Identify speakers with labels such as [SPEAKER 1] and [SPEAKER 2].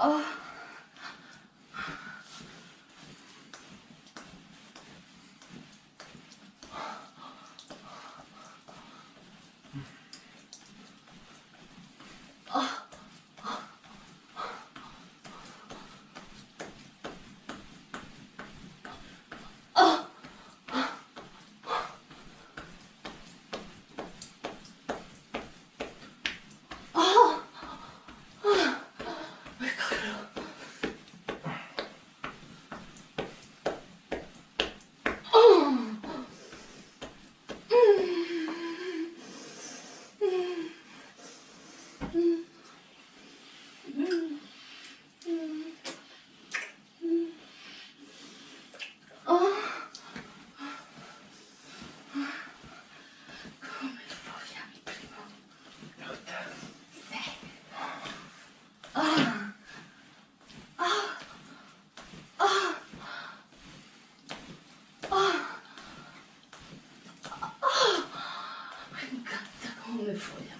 [SPEAKER 1] 啊。on ne fout rien.